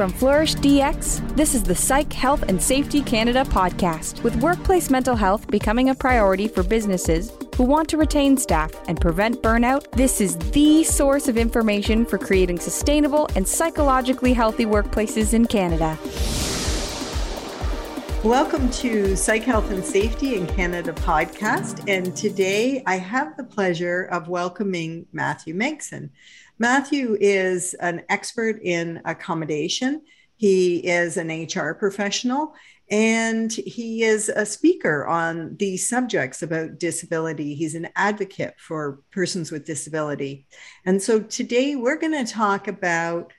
From Flourish DX, this is the Psych Health and Safety Canada podcast, with workplace mental health becoming a priority for businesses who want to retain staff and prevent burnout. This is the source of information for creating sustainable and psychologically healthy workplaces in Canada. Welcome to Psych Health and Safety in Canada podcast. And today I have the pleasure of welcoming Matthew Megson. Matthew is an expert in accommodation. He is an HR professional and he is a speaker on these subjects about disability. He's an advocate for persons with disability. And so today we're going to talk about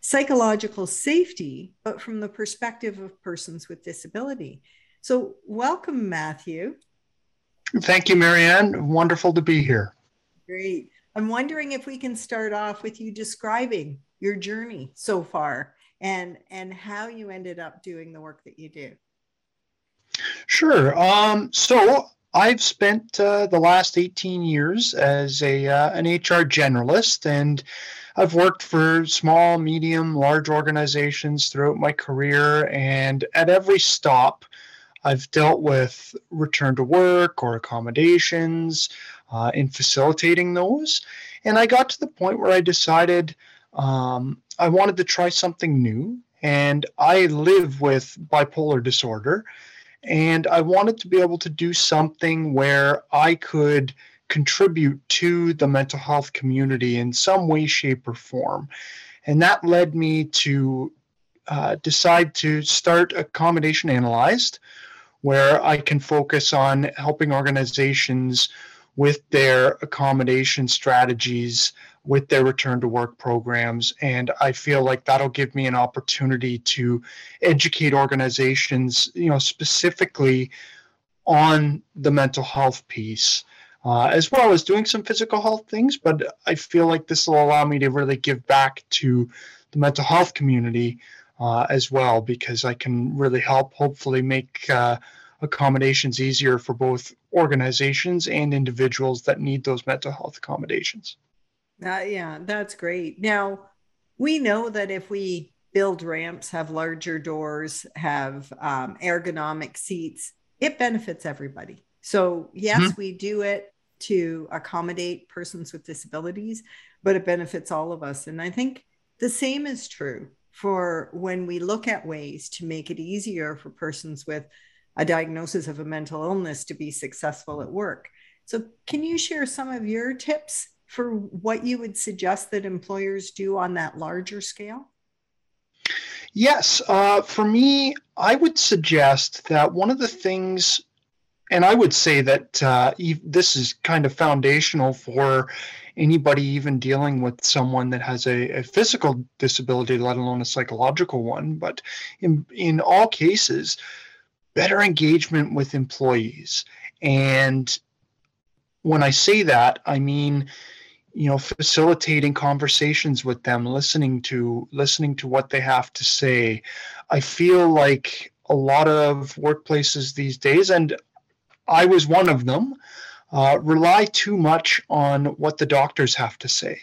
psychological safety, but from the perspective of persons with disability. So, welcome, Matthew. Thank you, Marianne. Wonderful to be here. Great. I'm wondering if we can start off with you describing your journey so far and and how you ended up doing the work that you do. Sure. Um, so I've spent uh, the last 18 years as a uh, an HR generalist, and I've worked for small, medium, large organizations throughout my career. And at every stop, I've dealt with return to work or accommodations uh, in facilitating those. And I got to the point where I decided um, I wanted to try something new. And I live with bipolar disorder. And I wanted to be able to do something where I could contribute to the mental health community in some way, shape, or form. And that led me to uh, decide to start Accommodation Analyzed, where I can focus on helping organizations with their accommodation strategies, with their return to work programs. And I feel like that'll give me an opportunity to educate organizations, you know, specifically on the mental health piece. Uh, as well as doing some physical health things, but I feel like this will allow me to really give back to the mental health community uh, as well because I can really help hopefully make uh, accommodations easier for both organizations and individuals that need those mental health accommodations. Uh, yeah, that's great. Now, we know that if we build ramps, have larger doors, have um, ergonomic seats, it benefits everybody. So, yes, mm-hmm. we do it to accommodate persons with disabilities, but it benefits all of us. And I think the same is true for when we look at ways to make it easier for persons with a diagnosis of a mental illness to be successful at work. So, can you share some of your tips for what you would suggest that employers do on that larger scale? Yes. Uh, for me, I would suggest that one of the things, and I would say that uh, this is kind of foundational for anybody even dealing with someone that has a, a, physical disability, let alone a psychological one. But in, in all cases, better engagement with employees. And when I say that, I mean, you know, facilitating conversations with them, listening to listening to what they have to say. I feel like a lot of workplaces these days, and I was one of them, uh, rely too much on what the doctors have to say,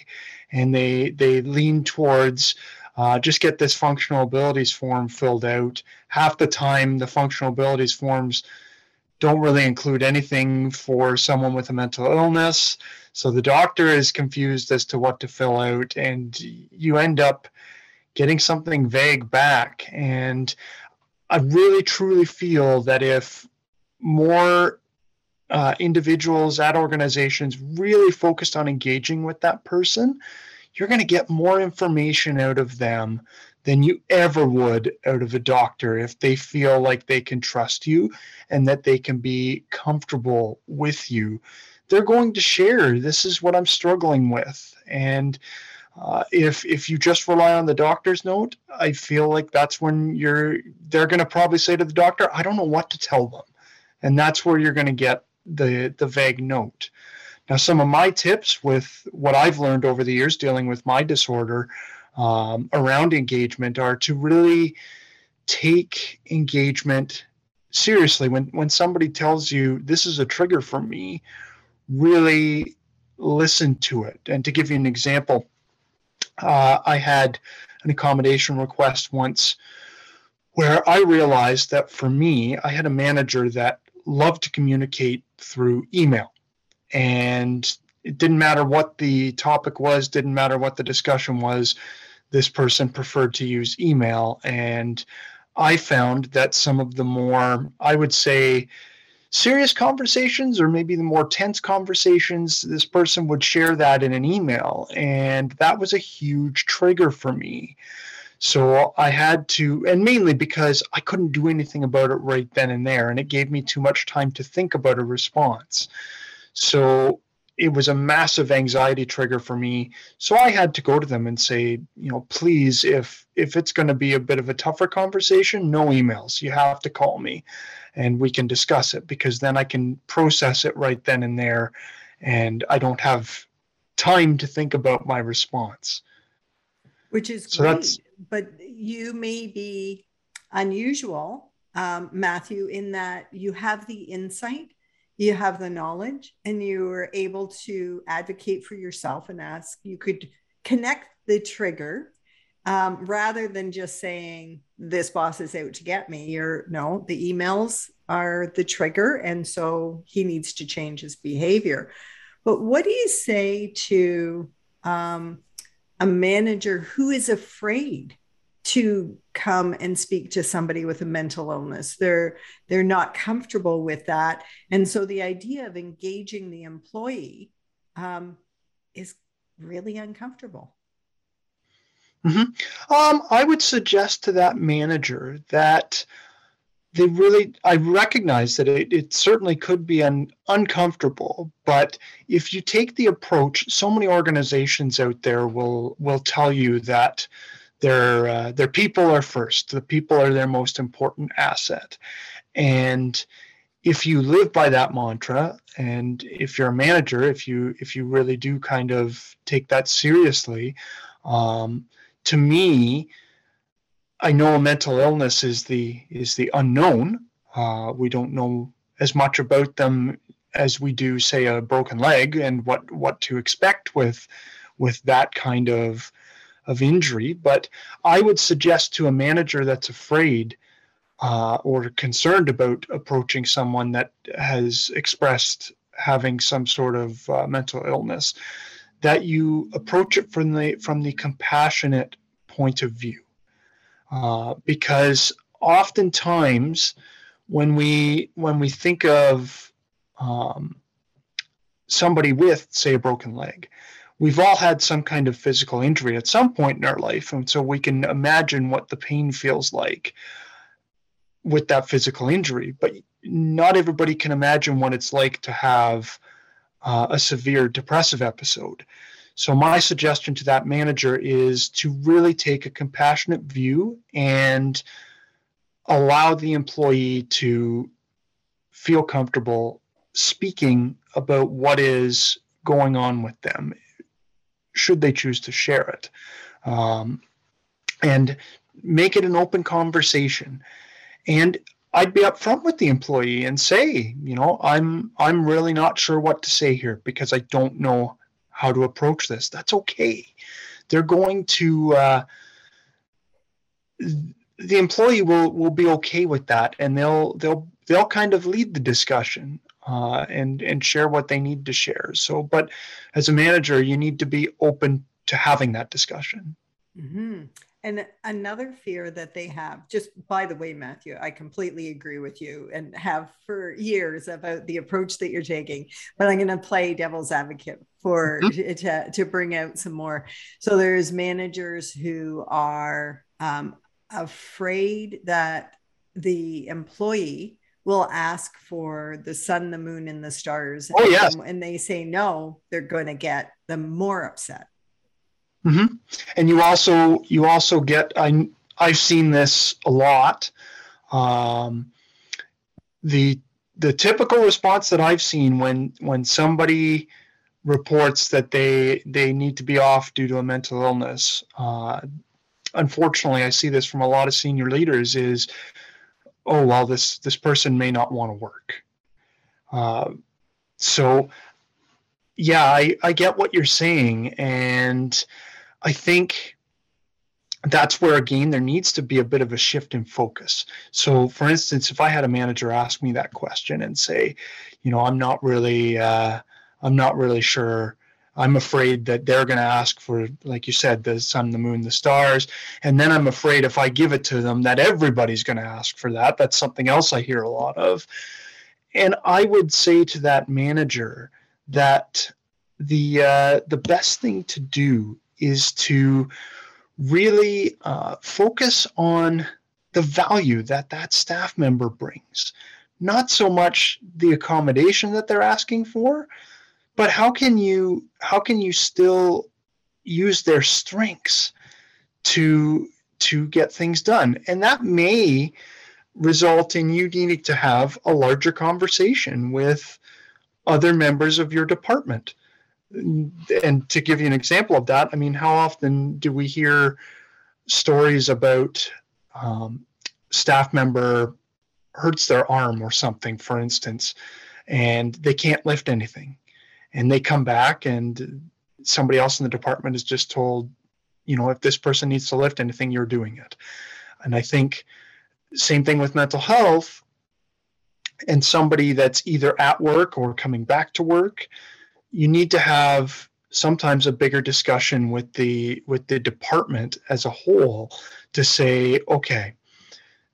and they they lean towards uh, just get this functional abilities form filled out. Half the time, the functional abilities forms don't really include anything for someone with a mental illness. So the doctor is confused as to what to fill out, and you end up getting something vague back. And I really truly feel that if more uh, individuals at organizations really focused on engaging with that person, you're going to get more information out of them than you ever would out of a doctor if they feel like they can trust you and that they can be comfortable with you. They're going to share. This is what I'm struggling with. And uh, if if you just rely on the doctor's note, I feel like that's when you're they're going to probably say to the doctor, "I don't know what to tell them," and that's where you're going to get the the vague note. Now, some of my tips with what I've learned over the years dealing with my disorder um, around engagement are to really take engagement seriously. When when somebody tells you this is a trigger for me, really listen to it. And to give you an example, uh, I had an accommodation request once where I realized that for me, I had a manager that loved to communicate through email. And it didn't matter what the topic was, didn't matter what the discussion was, this person preferred to use email. And I found that some of the more, I would say, serious conversations or maybe the more tense conversations, this person would share that in an email. And that was a huge trigger for me. So I had to, and mainly because I couldn't do anything about it right then and there, and it gave me too much time to think about a response. So it was a massive anxiety trigger for me. So I had to go to them and say, you know, please, if if it's going to be a bit of a tougher conversation, no emails. You have to call me, and we can discuss it because then I can process it right then and there, and I don't have time to think about my response. Which is so great. But you may be unusual, um, Matthew, in that you have the insight, you have the knowledge, and you are able to advocate for yourself and ask. You could connect the trigger um, rather than just saying this boss is out to get me. You're no, the emails are the trigger, and so he needs to change his behavior. But what do you say to um, a manager who is afraid to come and speak to somebody with a mental illness. They're they're not comfortable with that. And so the idea of engaging the employee um, is really uncomfortable. Mm-hmm. um, i would suggest to that manager that they really i recognize that it, it certainly could be un, uncomfortable but if you take the approach so many organizations out there will will tell you that their uh, their people are first the people are their most important asset. And if you live by that mantra and if you're a manager if you if you really do kind of take that seriously um, to me I know mental illness is the is the unknown. Uh, we don't know as much about them as we do, say, a broken leg and what what to expect with with that kind of of injury. But I would suggest to a manager that's afraid uh, or concerned about approaching someone that has expressed having some sort of uh, mental illness that you approach it from the from the compassionate point of view uh, because oftentimes when we when we think of um, somebody with say a broken leg we've all had some kind of physical injury at some point in our life. And so we can imagine what the pain feels like with that physical injury. But not everybody can imagine what it's like to have uh, a severe depressive episode so, my suggestion to that manager is to really take a compassionate view and allow the employee to feel comfortable speaking about what is going on with them, should they choose to share it. Um, and make it an open conversation. And I'd be upfront with the employee and say, you know, I'm I'm really not sure what to say here because I don't know how to approach this. That's okay. They're going to uh, the employee will will be okay with that, and they'll they'll they'll kind of lead the discussion uh, and and share what they need to share. So, but as a manager, you need to be open to having that discussion. Mm-hmm. And another fear that they have, just by the way, Matthew, I completely agree with you and have for years about the approach that you're taking. But I'm going to play devil's advocate for mm-hmm. to, to bring out some more. So there's managers who are um, afraid that the employee will ask for the sun, the moon, and the stars. Oh, yes. And, they say no, they're going to get them more upset. Mm-hmm. And you also you also get I I've seen this a lot. Um, the the typical response that I've seen when when somebody reports that they they need to be off due to a mental illness. Uh, unfortunately, I see this from a lot of senior leaders. Is oh well, this this person may not want to work. Uh, so yeah, I I get what you're saying, and I think that's where again there needs to be a bit of a shift in focus. So for instance if i had a manager ask me that question and say you know i'm not really uh, i'm not really sure. I'm afraid that they're going to ask for like you said the sun the moon the stars and then i'm afraid if i give it to them that everybody's going to ask for that. That's something else i hear a lot of. And i would say to that manager that the uh, the best thing to do is to really uh, focus on the value that that staff member brings. Not so much the accommodation that they're asking for but how can you how can you still use their strengths to to get things done? And that may result in you needing to have a larger conversation with other members of your department and to give you an example of that, I mean, how often do we hear stories about um, staff member hurts their arm or something, for instance, and they can't lift anything, and they come back and somebody else in the department is just told, you know, if this person needs to lift anything, you're doing it. And I think same thing with mental health and somebody that's either at work or coming back to work you need to have sometimes a bigger discussion with the with the department as a whole to say okay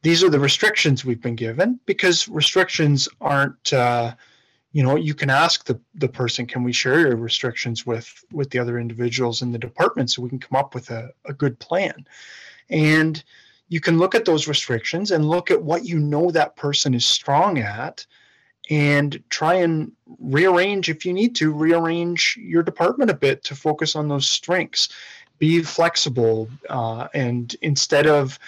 these are the restrictions we've been given because restrictions aren't uh, you know you can ask the, the person can we share your restrictions with with the other individuals in the department so we can come up with a, a good plan. And you can look at those restrictions and look at what you know that person is strong at and try and rearrange if you need to rearrange your department a bit to focus on those strengths. Be flexible uh, and instead of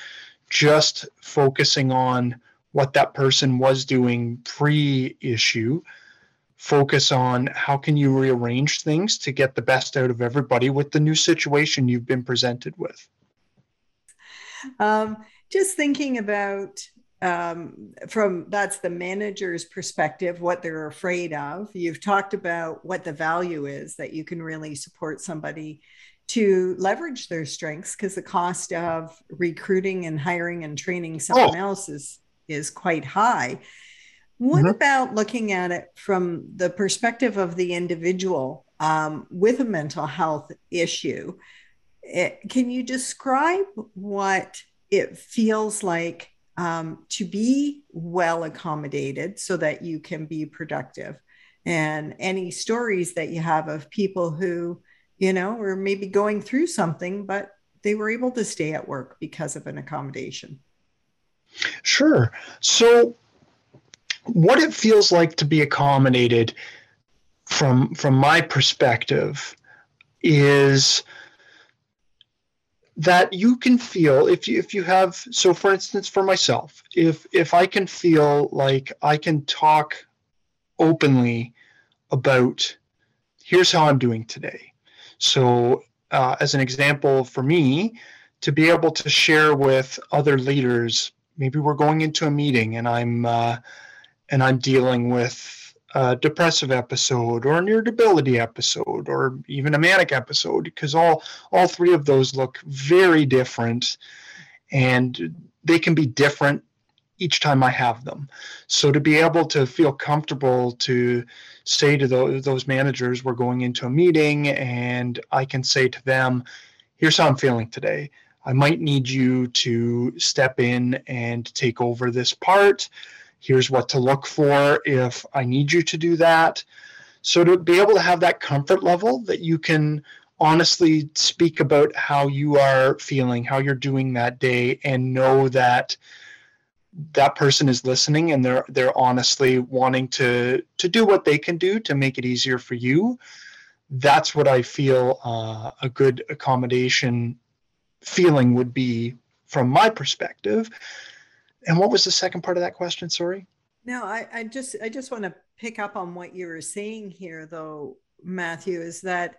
just focusing on what that person was doing pre-issue focus on how can you rearrange things to get the best out of everybody with the new situation you've been presented with. Um, just thinking about um, from that's the manager's perspective, what they're afraid of. You've talked about what the value is that you can really support somebody to leverage their strengths because the cost of recruiting and hiring and training someone oh. else is is quite high. What mm-hmm. about looking at it from the perspective of the individual um, with a mental health issue? It, eh, can you describe what it feels like um, to be well accommodated so that you can be productive. And any stories that you have of people who, you know, were maybe going through something, but they were able to stay at work because of an accommodation. Sure. So, what it feels like to be accommodated from from my perspective is that you can feel if you if you have so for instance for myself if if i can feel like i can talk openly about here's how i'm doing today. So uh, as an example for me to be able to share with other leaders maybe we're going into a meeting and i'm uh, and i'm dealing with a depressive episode or an irritability episode or even a manic episode because all all three of those look very different and they can be different each time I have them. So to be able to feel comfortable to say to those, those managers, we're going into a meeting and I can say to them, here's how I'm feeling today. I might need you to step in and take over this part here's what to look for if I need you to do that. So to be able to have that comfort level that you can honestly speak about how you are feeling, how you're doing that day, and know that that person is listening and they're they're honestly wanting to to do what they can do to make it easier for you. That's what I feel uh, a good accommodation feeling would be from my perspective. And what was the second part of that question? Sorry. No, I, I just I just want to pick up on what you were saying here, though, Matthew, is that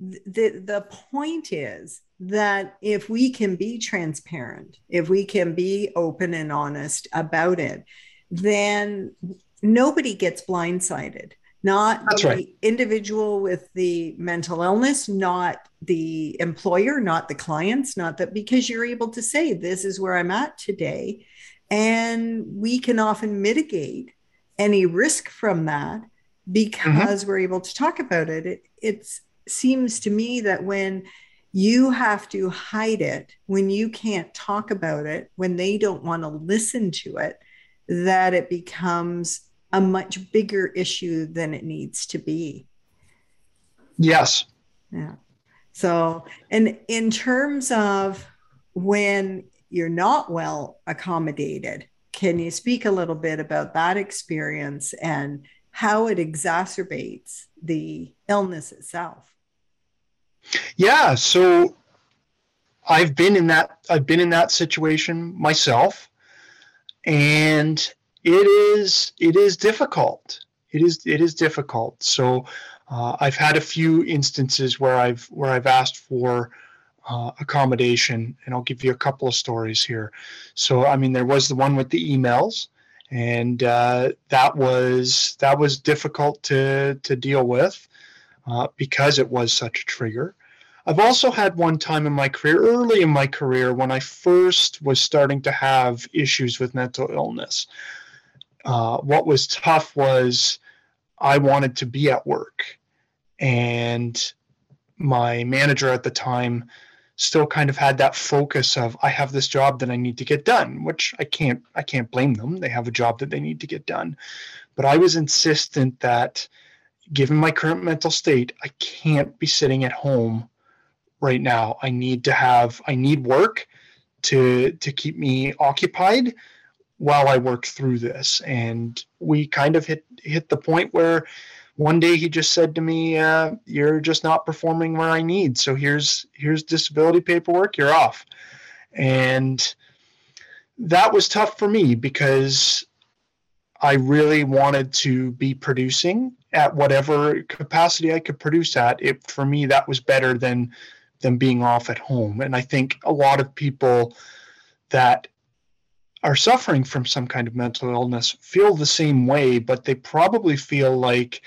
the the point is that if we can be transparent, if we can be open and honest about it, then nobody gets blindsided. not That's the right. individual with the mental illness, not the employer, not the clients, not that because you're able to say, This is where I'm at today. And we can often mitigate any risk from that because mm-hmm. we're able to talk about it. It it seems to me that when you have to hide it, when you can't talk about it, when they don't want to listen to it, that it becomes a much bigger issue than it needs to be. Yes. Yeah. So, and in terms of when you're not well accommodated, can you speak a little bit about that experience and how it exacerbates the illness itself? Yeah. So, I've been in that I've been in that situation myself and it is it is difficult. It is it is difficult. So uh, I've had a few instances where I've where I've asked for uh, accommodation, and I'll give you a couple of stories here. So I mean, there was the one with the emails, and uh, that was that was difficult to to deal with uh, because it was such a trigger. I've also had one time in my career, early in my career, when I first was starting to have issues with mental illness. Uh, what was tough was I wanted to be at work, and my manager at the time still kind of had that focus of I have this job that I need to get done, which I can't I can't blame them. They have a job that they need to get done. But I was insistent that given my current mental state, I can't be sitting at home right now. I need to have I need work to to keep me occupied while I work through this. And we kind of hit hit the point where one day he just said to me, uh, "You're just not performing where I need. So here's here's disability paperwork. You're off." And that was tough for me because I really wanted to be producing at whatever capacity I could produce at. It for me that was better than than being off at home. And I think a lot of people that are suffering from some kind of mental illness feel the same way, but they probably feel like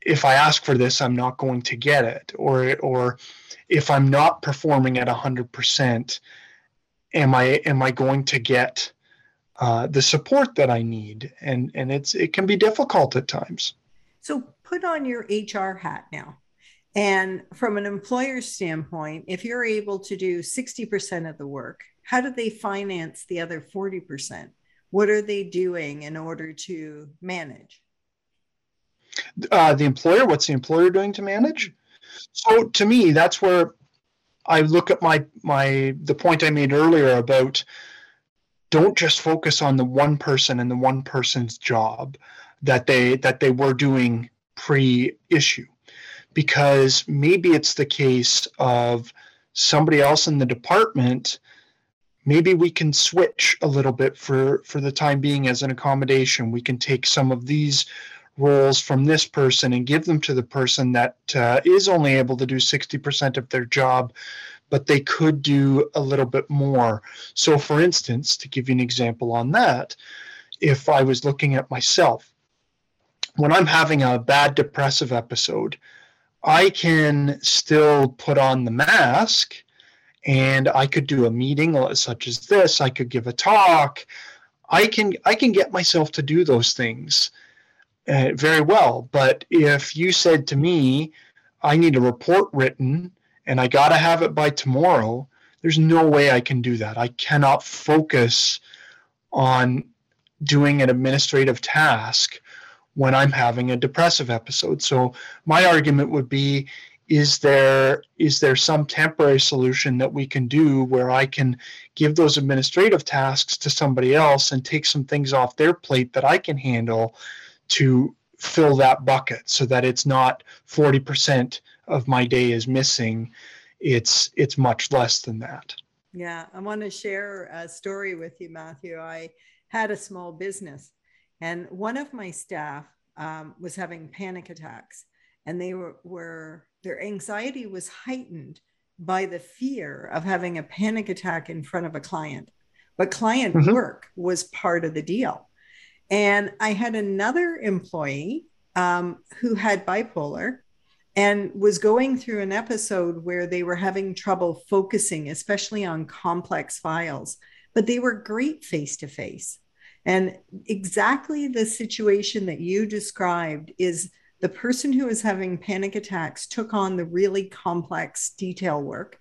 if I ask for this, I'm not going to get it, or or if I'm not performing at hundred percent, am I am I going to get uh, the support that I need? And and it's it can be difficult at times. So put on your HR hat now. And from an employer's standpoint, if you're able to do 60% of the work how do they finance the other 40%? What are they doing in order to manage? Uh, the employer, what's the employer doing to manage? So to me, that's where I look at my my the point I made earlier about don't just focus on the one person and the one person's job that they that they were doing pre-issue because maybe it's the case of somebody else in the department maybe we can switch a little bit for for the time being as an accommodation. We can take some of these roles from this person and give them to the person that uh, is only able to do 60% of their job but they could do a little bit more. So for instance to give you an example on that if i was looking at myself when i'm having a bad depressive episode i can still put on the mask and I could do a meeting such as this. I could give a talk. I can I can get myself to do those things uh, very well. But if you said to me, I need a report written and I got to have it by tomorrow, there's no way I can do that. I cannot focus on doing an administrative task when I'm having a depressive episode. So my argument would be is there is there some temporary solution that we can do where I can give those administrative tasks to somebody else and take some things off their plate that I can handle to fill that bucket so that it's not 40% of my day is missing? It's it's much less than that. Yeah i want to share a story with you matthew. I had a small business and one of my staff um, was having panic attacks and they were, were their anxiety was heightened by the fear of having a panic attack in front of a client. But client mm-hmm. work was part of the deal. And I had another employee um, who had bipolar and was going through an episode where they were having trouble focusing, especially on complex files, but they were great face to face. And exactly the situation that you described is the person who was having panic attacks took on the really complex detail work.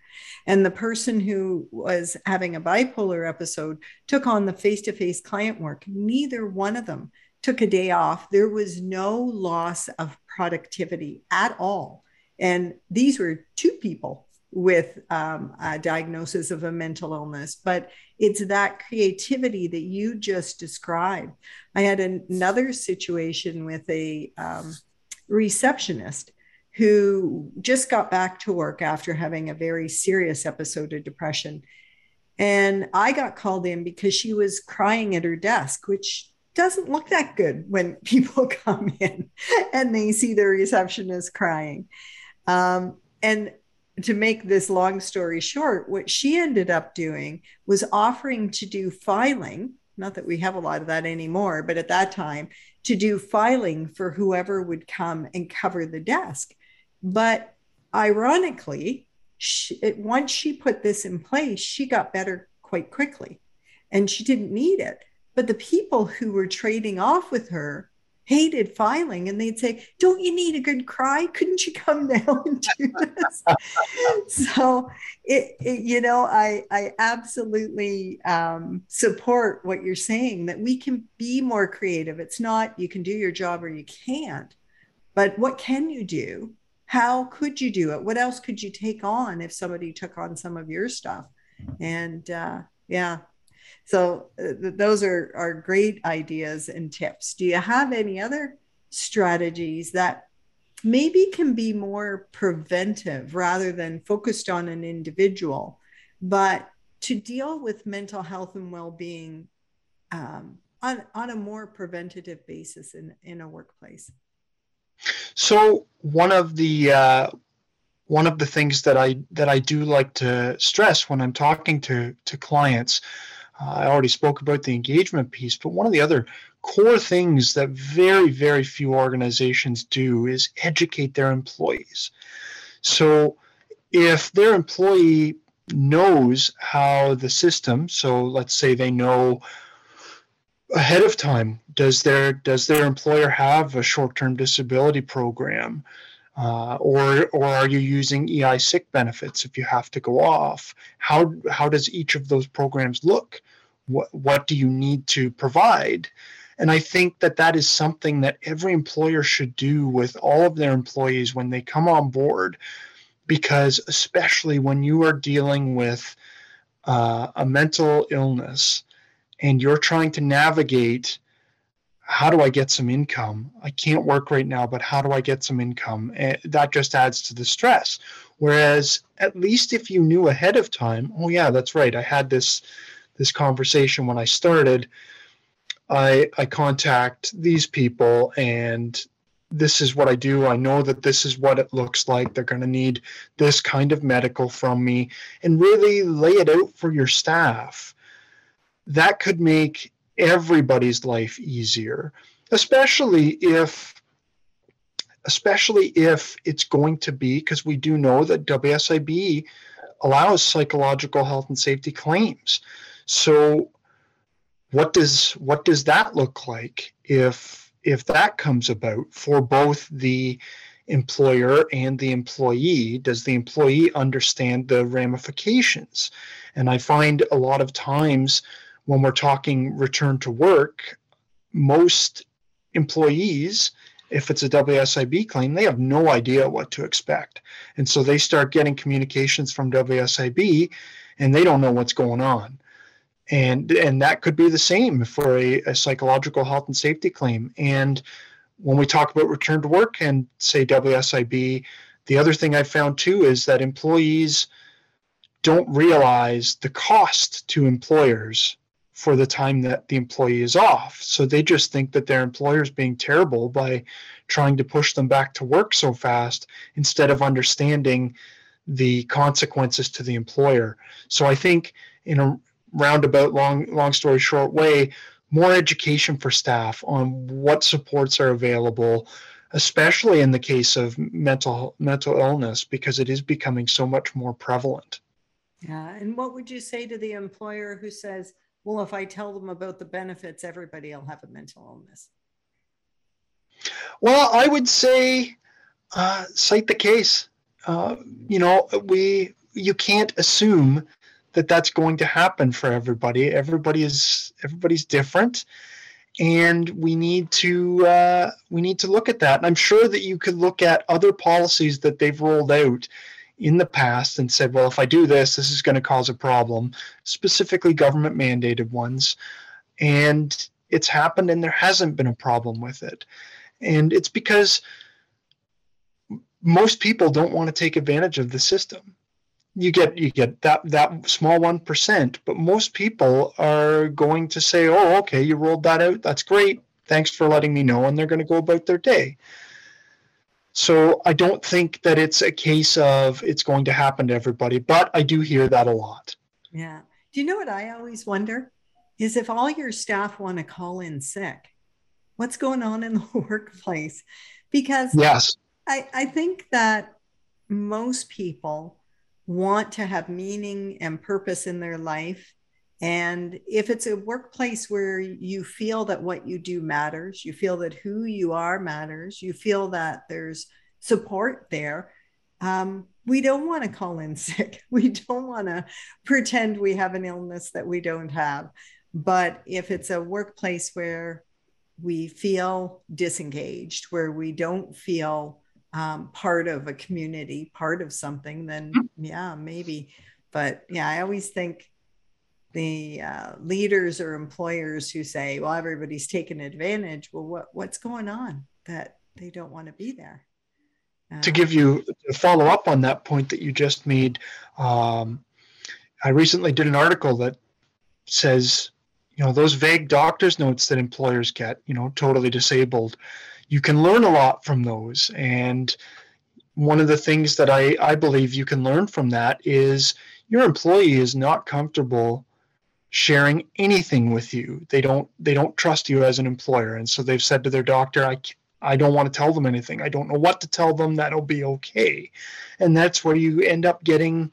And the person who was having a bipolar episode took on the face to face client work. Neither one of them took a day off. There was no loss of productivity at all. And these were two people with um, a diagnosis of a mental illness, but it's that creativity that you just described. I had another situation with a um, receptionist who just got back to work after having a very serious episode of depression. And I got called in because she was crying at her desk, which doesn't look that good when people come in and they see the receptionist crying. Um, and to make this long story short, what she ended up doing was offering to do filing. Not that we have a lot of that anymore, but at that time, to do filing for whoever would come and cover the desk. But ironically, she, it, once she put this in place, she got better quite quickly and she didn't need it. But the people who were trading off with her hated filing and they'd say, Don't you need a good cry? Couldn't you come down and do this? so, it, it, you know, I, I absolutely um, support what you're saying that we can be more creative. It's not you can do your job or you can't, but what can you do? How could you do it? What else could you take on if somebody took on some of your stuff? And uh, yeah, so uh, those are, are great ideas and tips. Do you have any other strategies that maybe can be more preventive rather than focused on an individual, but to deal with mental health and well-being um, on, on a more preventative basis in, in a workplace? So one of the uh, one of the things that I that I do like to stress when I'm talking to to clients I already spoke about the engagement piece, but one of the other core things that very, very few organizations do is educate their employees. So if their employee knows how the system, so let's say they know ahead of time, does their does their employer have a short-term disability program? Uh, or or are you using EI sick benefits if you have to go off? How how does each of those programs look? What what do you need to provide? And I think that that is something that every employer should do with all of their employees when they come on board, because especially when you are dealing with uh, a mental illness and you're trying to navigate how do I get some income? I can't work right now, but how do I get some income? And that just adds to the stress. Whereas, at least if you knew ahead of time, oh, yeah, that's right, I had this. This conversation when I started, I I contact these people and this is what I do. I know that this is what it looks like. They're going to need this kind of medical from me and really lay it out for your staff. That could make everybody's life easier, especially if especially if it's going to be because we do know that WSIB allows psychological health and safety claims. So what does what does that look like if if that comes about for both the employer and the employee does the employee understand the ramifications and i find a lot of times when we're talking return to work, most employees, if it's a WSIB claim, they have no idea what to expect. And so they start getting communications from WSIB and they don't know what's going on. And, and that could be the same for a, a psychological health and safety claim. And when we talk about return to work and say WSIB, the other thing I found too is that employees don't realize the cost to employers for the time that the employee is off. So they just think that their employer is being terrible by trying to push them back to work so fast instead of understanding the consequences to the employer. So I think in a roundabout long long story short way, more education for staff on what supports are available, especially in the case of mental mental illness because it is becoming so much more prevalent. Yeah, and what would you say to the employer who says, "Well, if I tell them about the benefits, everybody will have a mental illness"? Well, I would say uh, cite the case. Uh, you know, we you can't assume that that's going to happen for everybody. Everybody is everybody's different, and we need to uh, we need to look at that. And I'm sure that you could look at other policies that they've rolled out in the past and said, well, if I do this, this is going to cause a problem, specifically government mandated ones, and it's happened, and there hasn't been a problem with it, and it's because most people don't want to take advantage of the system. You get you get that that small one percent but most people are going to say oh okay you rolled that out. That's great. Thanks for letting me know and they're going to go about their day so i don't think that it's a case of it's going to happen to everybody but i do hear that a lot. Yeah. Do you know what i always wonder? Is if all your staff want to call in sick what's going on in the workplace? Because yes. I i think that most people want to have meaning and purpose in their life. And if it's a workplace where you feel that what you do matters, you feel that who you are matters, you feel that there's support there, um, we don't want to call in sick. We don't want to pretend we have an illness that we don't have. But if it's a workplace where we feel disengaged, where we don't feel um, part of a community, part of something, then mm-hmm. yeah, maybe. But yeah, I always think the uh, leaders or employers who say, "Well, everybody's taking advantage." Well, what what's going on that they don't want to be there? To give you a follow up on that point that you just made, um, I recently did an article that says, you know, those vague doctor's notes that employers get, you know, totally disabled you can learn a lot from those. And one of the things that I, I believe you can learn from that is your employee is not comfortable sharing anything with you. They don't they don't trust you as an employer. And so they've said to their doctor, I I don't want to tell them anything. I don't know what to tell them that'll be okay. And that's where you end up getting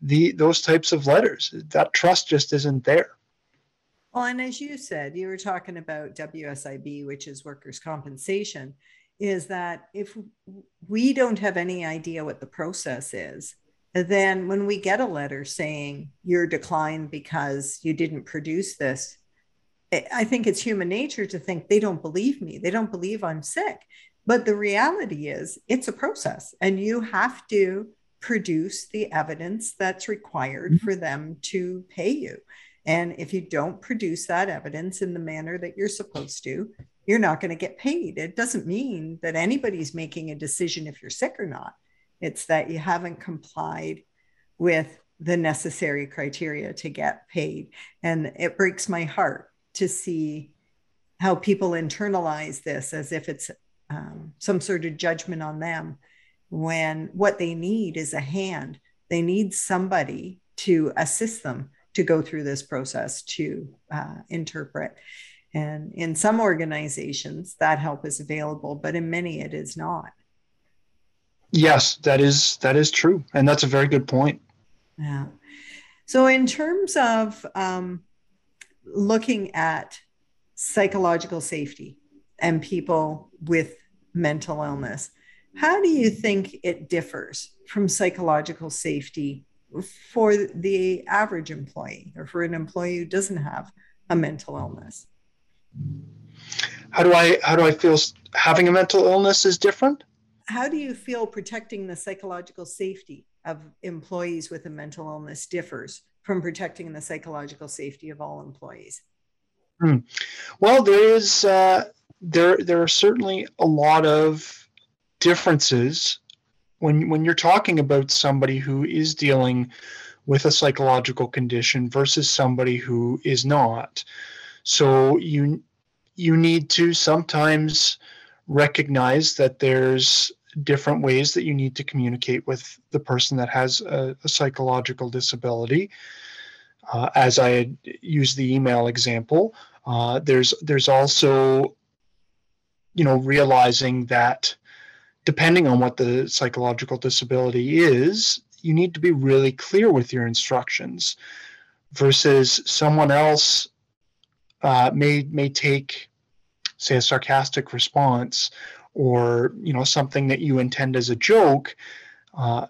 the those types of letters. That trust just isn't there. Well, and as you said, you were talking about WSIB, which is workers' compensation, is that if we don't have any idea what the process is, then when we get a letter saying you're declined because you didn't produce this, I think it's human nature to think they don't believe me. They don't believe I'm sick. But the reality is, it's a process, and you have to produce the evidence that's required mm-hmm. for them to pay you. And if you don't produce that evidence in the manner that you're supposed to, you're not going to get paid. It doesn't mean that anybody's making a decision if you're sick or not. It's that you haven't complied with the necessary criteria to get paid. And it breaks my heart to see how people internalize this as if it's um, some sort of judgment on them when what they need is a hand. They need somebody to assist them to go through this process to uh, interpret. And in some organizations, that help is available, but in many, it is not. Yes, that is that is true, and that's a very good point. Yeah. So, in terms of um, looking at psychological safety and people with mental illness, how do you think it differs from psychological safety for the average employee or for an employee who doesn't have a mental illness how do i how do i feel having a mental illness is different how do you feel protecting the psychological safety of employees with a mental illness differs from protecting the psychological safety of all employees hmm. well there is uh, there there are certainly a lot of differences when when you're talking about somebody who is dealing with a psychological condition versus somebody who is not so you you need to sometimes recognize that there's different ways that you need to communicate with the person that has a, a psychological disability. Uh, as i had used the email example uh, there's there's also you know, realizing that depending on what the psychological disability is, you need to be really clear with your instructions versus someone else uh, may may take say a sarcastic response or you know something that you intend as a joke uh,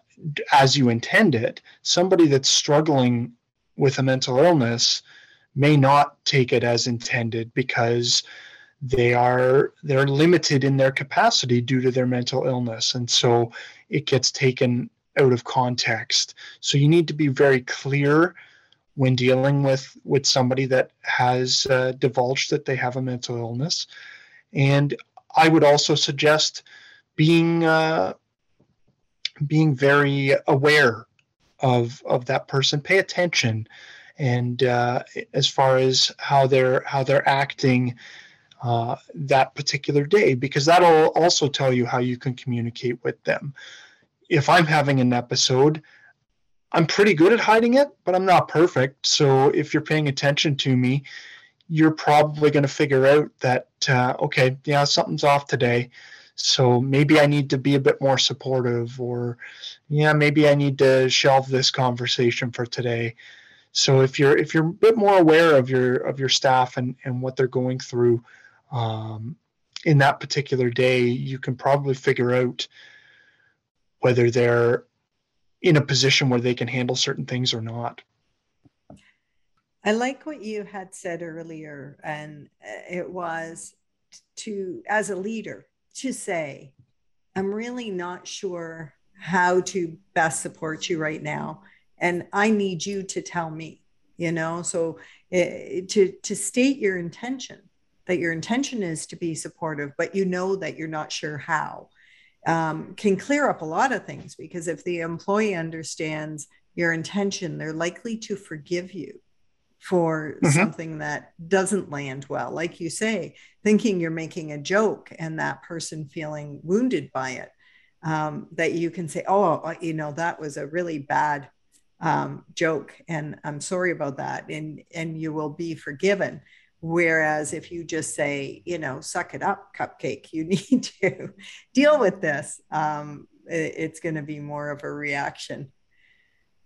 as you intend it somebody that's struggling with a mental illness may not take it as intended because they are they're limited in their capacity due to their mental illness. And so it gets taken out of context. So you need to be very clear when dealing with with somebody that has uh, divulged that they have a mental illness. And i would also suggest being uh, being very aware of of that person. Pay attention and uh, as far as how they're how they're acting uh, that particular day because that'll also tell you how you can communicate with them. If i'm having an episode i'm pretty good at hiding it but i'm not perfect. So if you're paying attention to me you're probably going to figure out that uh, okay yeah something's off today so maybe I need to be a bit more supportive, or yeah, maybe I need to shelve this conversation for today. So if you're if you're a bit more aware of your of your staff and and what they're going through um, in that particular day, you can probably figure out whether they're in a position where they can handle certain things or not. I like what you had said earlier, and uh, it was to, as a leader, to say, I'm really not sure how to best support you right now. And I need you to tell me, you know, so uh, to, to state your intention that your intention is to be supportive, but you know that you're not sure how, um, can clear up a lot of things because if the employee understands your intention, they're likely to forgive you for mm-hmm. something that doesn't land well. Like you say, thinking you're making a joke and that person feeling wounded by it, um, that you can say, oh, you know, that was a really bad um, joke and I'm sorry about that. And, and you will be forgiven. Whereas if you just say, you know, suck it up, cupcake, you need to deal with this, um, it, it's going to be more of a reaction.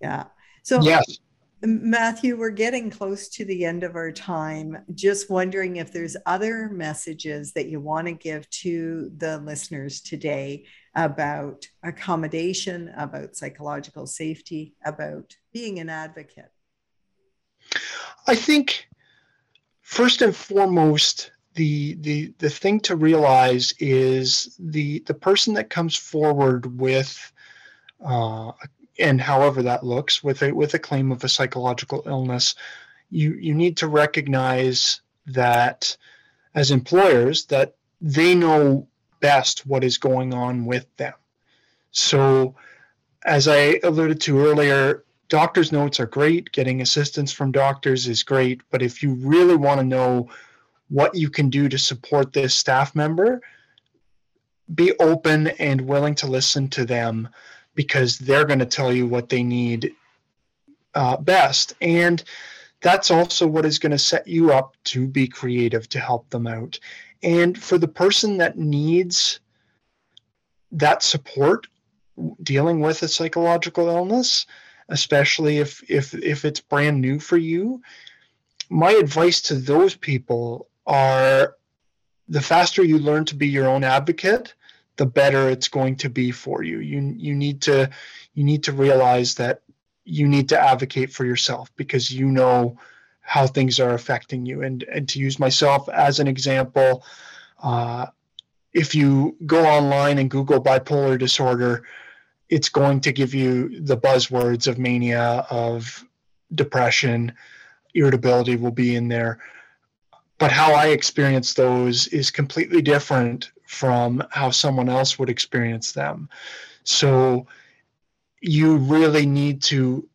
Yeah. So, yes Matthew, we're getting close to the end of our time. Just wondering if there's other messages that you want to give to the listeners today about accommodation, about psychological safety, about being an advocate. I think first and foremost, the the the thing to realize is the the person that comes forward with uh, and however that looks with a with a claim of a psychological illness you you need to recognize that as employers that they know best what is going on with them. So as i alluded to earlier doctors notes are great. Getting assistance from doctors is great. But if you really want to know what you can do to support this staff member be open and willing to listen to them because they're going to tell you what they need uh, best. And that's also what is going to set you up to be creative to help them out. And for the person that needs that support dealing with a psychological illness, especially if if if it's brand new for you, my advice to those people are the faster you learn to be your own advocate, the better it's going to be for you. You you need to you need to realize that you need to advocate for yourself because you know how things are affecting you. And and to use myself as an example, uh, if you go online and Google bipolar disorder, it's going to give you the buzzwords of mania, of depression, irritability will be in there. But how I experience those is completely different from how someone else would experience them. So you really need to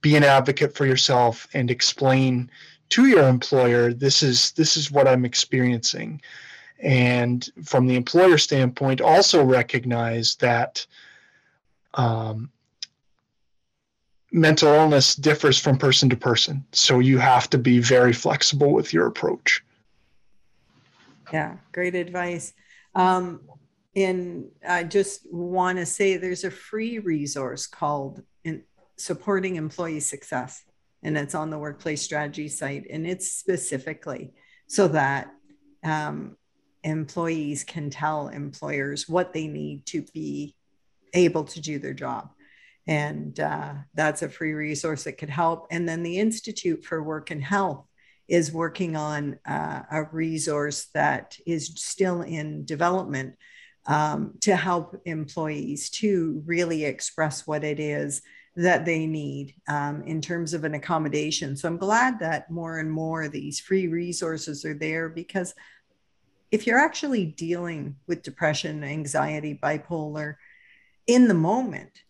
be an advocate for yourself and explain to your employer this is this is what I'm experiencing. And from the employer standpoint, also recognize that um, mental illness differs from person to person. So you have to be very flexible with your approach. Yeah, great advice. Um, and I just want to say there's a free resource called in Supporting Employee Success, and it's on the Workplace Strategy site. And it's specifically so that um, employees can tell employers what they need to be able to do their job. And uh, that's a free resource that could help. And then the Institute for Work and Health is working on uh, a resource that is still in development um, to help employees to really express what it is that they need um, in terms of an accommodation. So I'm glad that more and more of these free resources are there because if you're actually dealing with depression, anxiety, bipolar in the moment,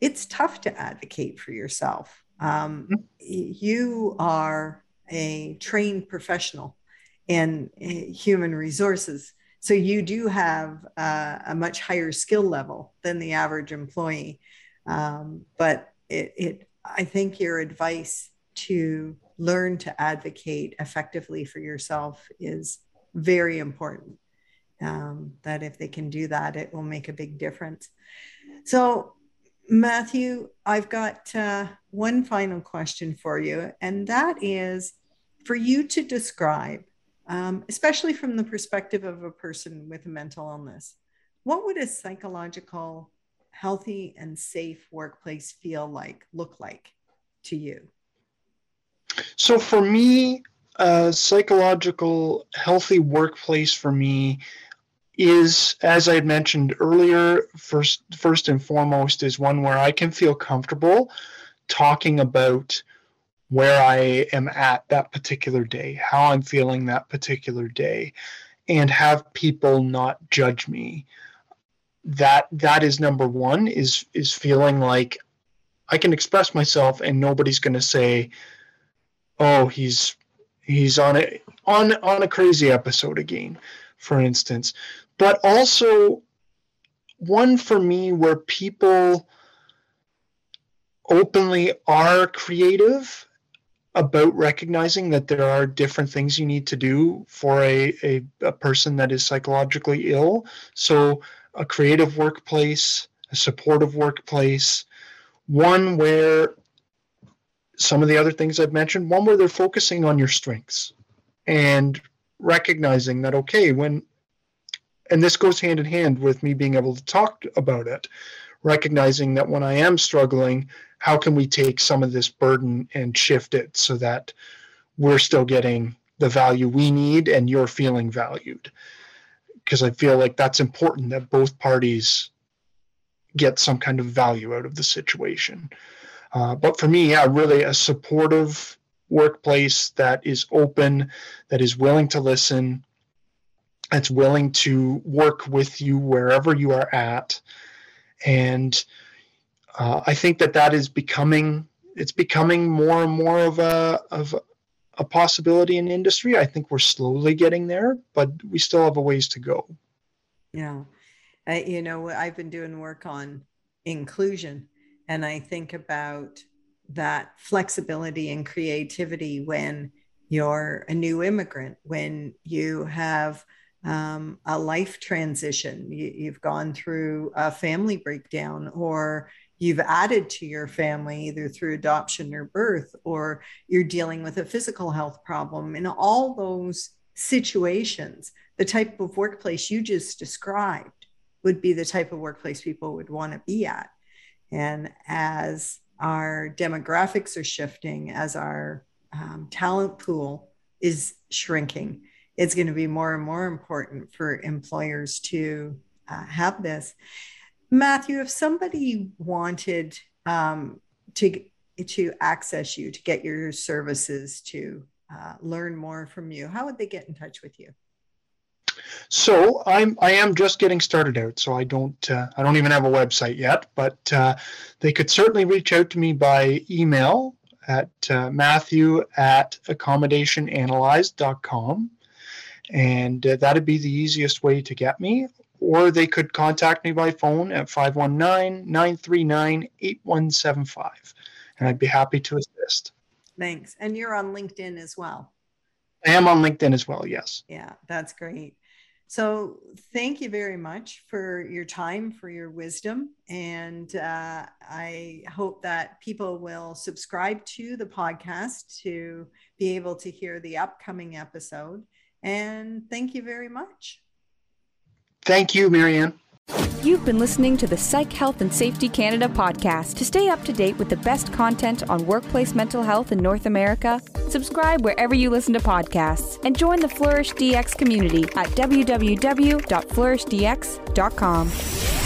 it's tough to advocate for yourself. Um, mm-hmm. you are a trained professional in eh, human resources. So you do have uh, a much higher skill level than the average employee. Um, but it, it, I think your advice to learn to advocate effectively for yourself is very important. Um, that if they can do that, it will make a big difference. So, Matthew, I've got uh, one final question for you, and that is for you to describe, um, especially from the perspective of a person with a mental illness, what would a psychological, healthy, and safe workplace feel like, look like to you? So, for me, a psychological, healthy workplace for me is, as I mentioned earlier, first first and foremost, is one where I can feel comfortable talking about where I am at that particular day, how I'm feeling that particular day, and have people not judge me. That that is number one is is feeling like I can express myself and nobody's going to say, "Oh, he's he's on a on on a crazy episode again," for instance. But also one for me where people openly are creative about recognizing that there are different things you need to do for a, a, a, person that is psychologically ill. So, a creative workplace, a supportive workplace, one where some of the other things I've mentioned, one where they're focusing on your strengths and recognizing that, okay, when, and this goes hand in hand with me being able to talk about it, recognizing that when I am struggling, how can we take some of this burden and shift it so that we're still getting the value we need and you're feeling valued? Because I feel like that's important that both parties get some kind of value out of the situation. Uh, but for me, yeah, really a supportive workplace that is open, that is willing to listen, that's willing to work with you wherever you are at, and uh, I think that that is becoming it's becoming more and more of a of a possibility in industry. I think we're slowly getting there, but we still have a ways to go. Yeah, you know, I've been doing work on inclusion, and I think about that flexibility and creativity when you're a new immigrant, when you have um, a life transition, you, have gone through a family breakdown, or you've added to your family either through adoption or birth, or you're dealing with a physical health problem. In all those situations, the type of workplace you just described would be the type of workplace people would want to be at. And as our demographics are shifting, as our um, talent pool is shrinking, it's going to be more and more important for employers to uh, have this. Matthew, if somebody wanted um, to to access you, to get your services, to uh, learn more from you, how would they get in touch with you? So I'm I am just getting started out, so I don't uh, I don't even have a website yet, but uh, they could certainly reach out to me by email at uh, Matthew at accommodationanalyzed.com, and uh, that'd be the easiest way to get me or they could contact me by phone at 519-939-8175 and I'd be happy to assist. Thanks. And you're on LinkedIn as well. I am on LinkedIn as well, yes. Yeah, that's great. So, thank you very much for your time, for your wisdom. And uh, I hope that people will subscribe to the podcast to be able to hear the upcoming episode. And thank you very much. Thank you, Mary Ann. You've been listening to the Psych Health and Safety Canada podcast. To stay up to date with the best content on workplace mental health in North America, subscribe wherever you listen to podcasts and join the Flourish DX community at www.flourishdx.com.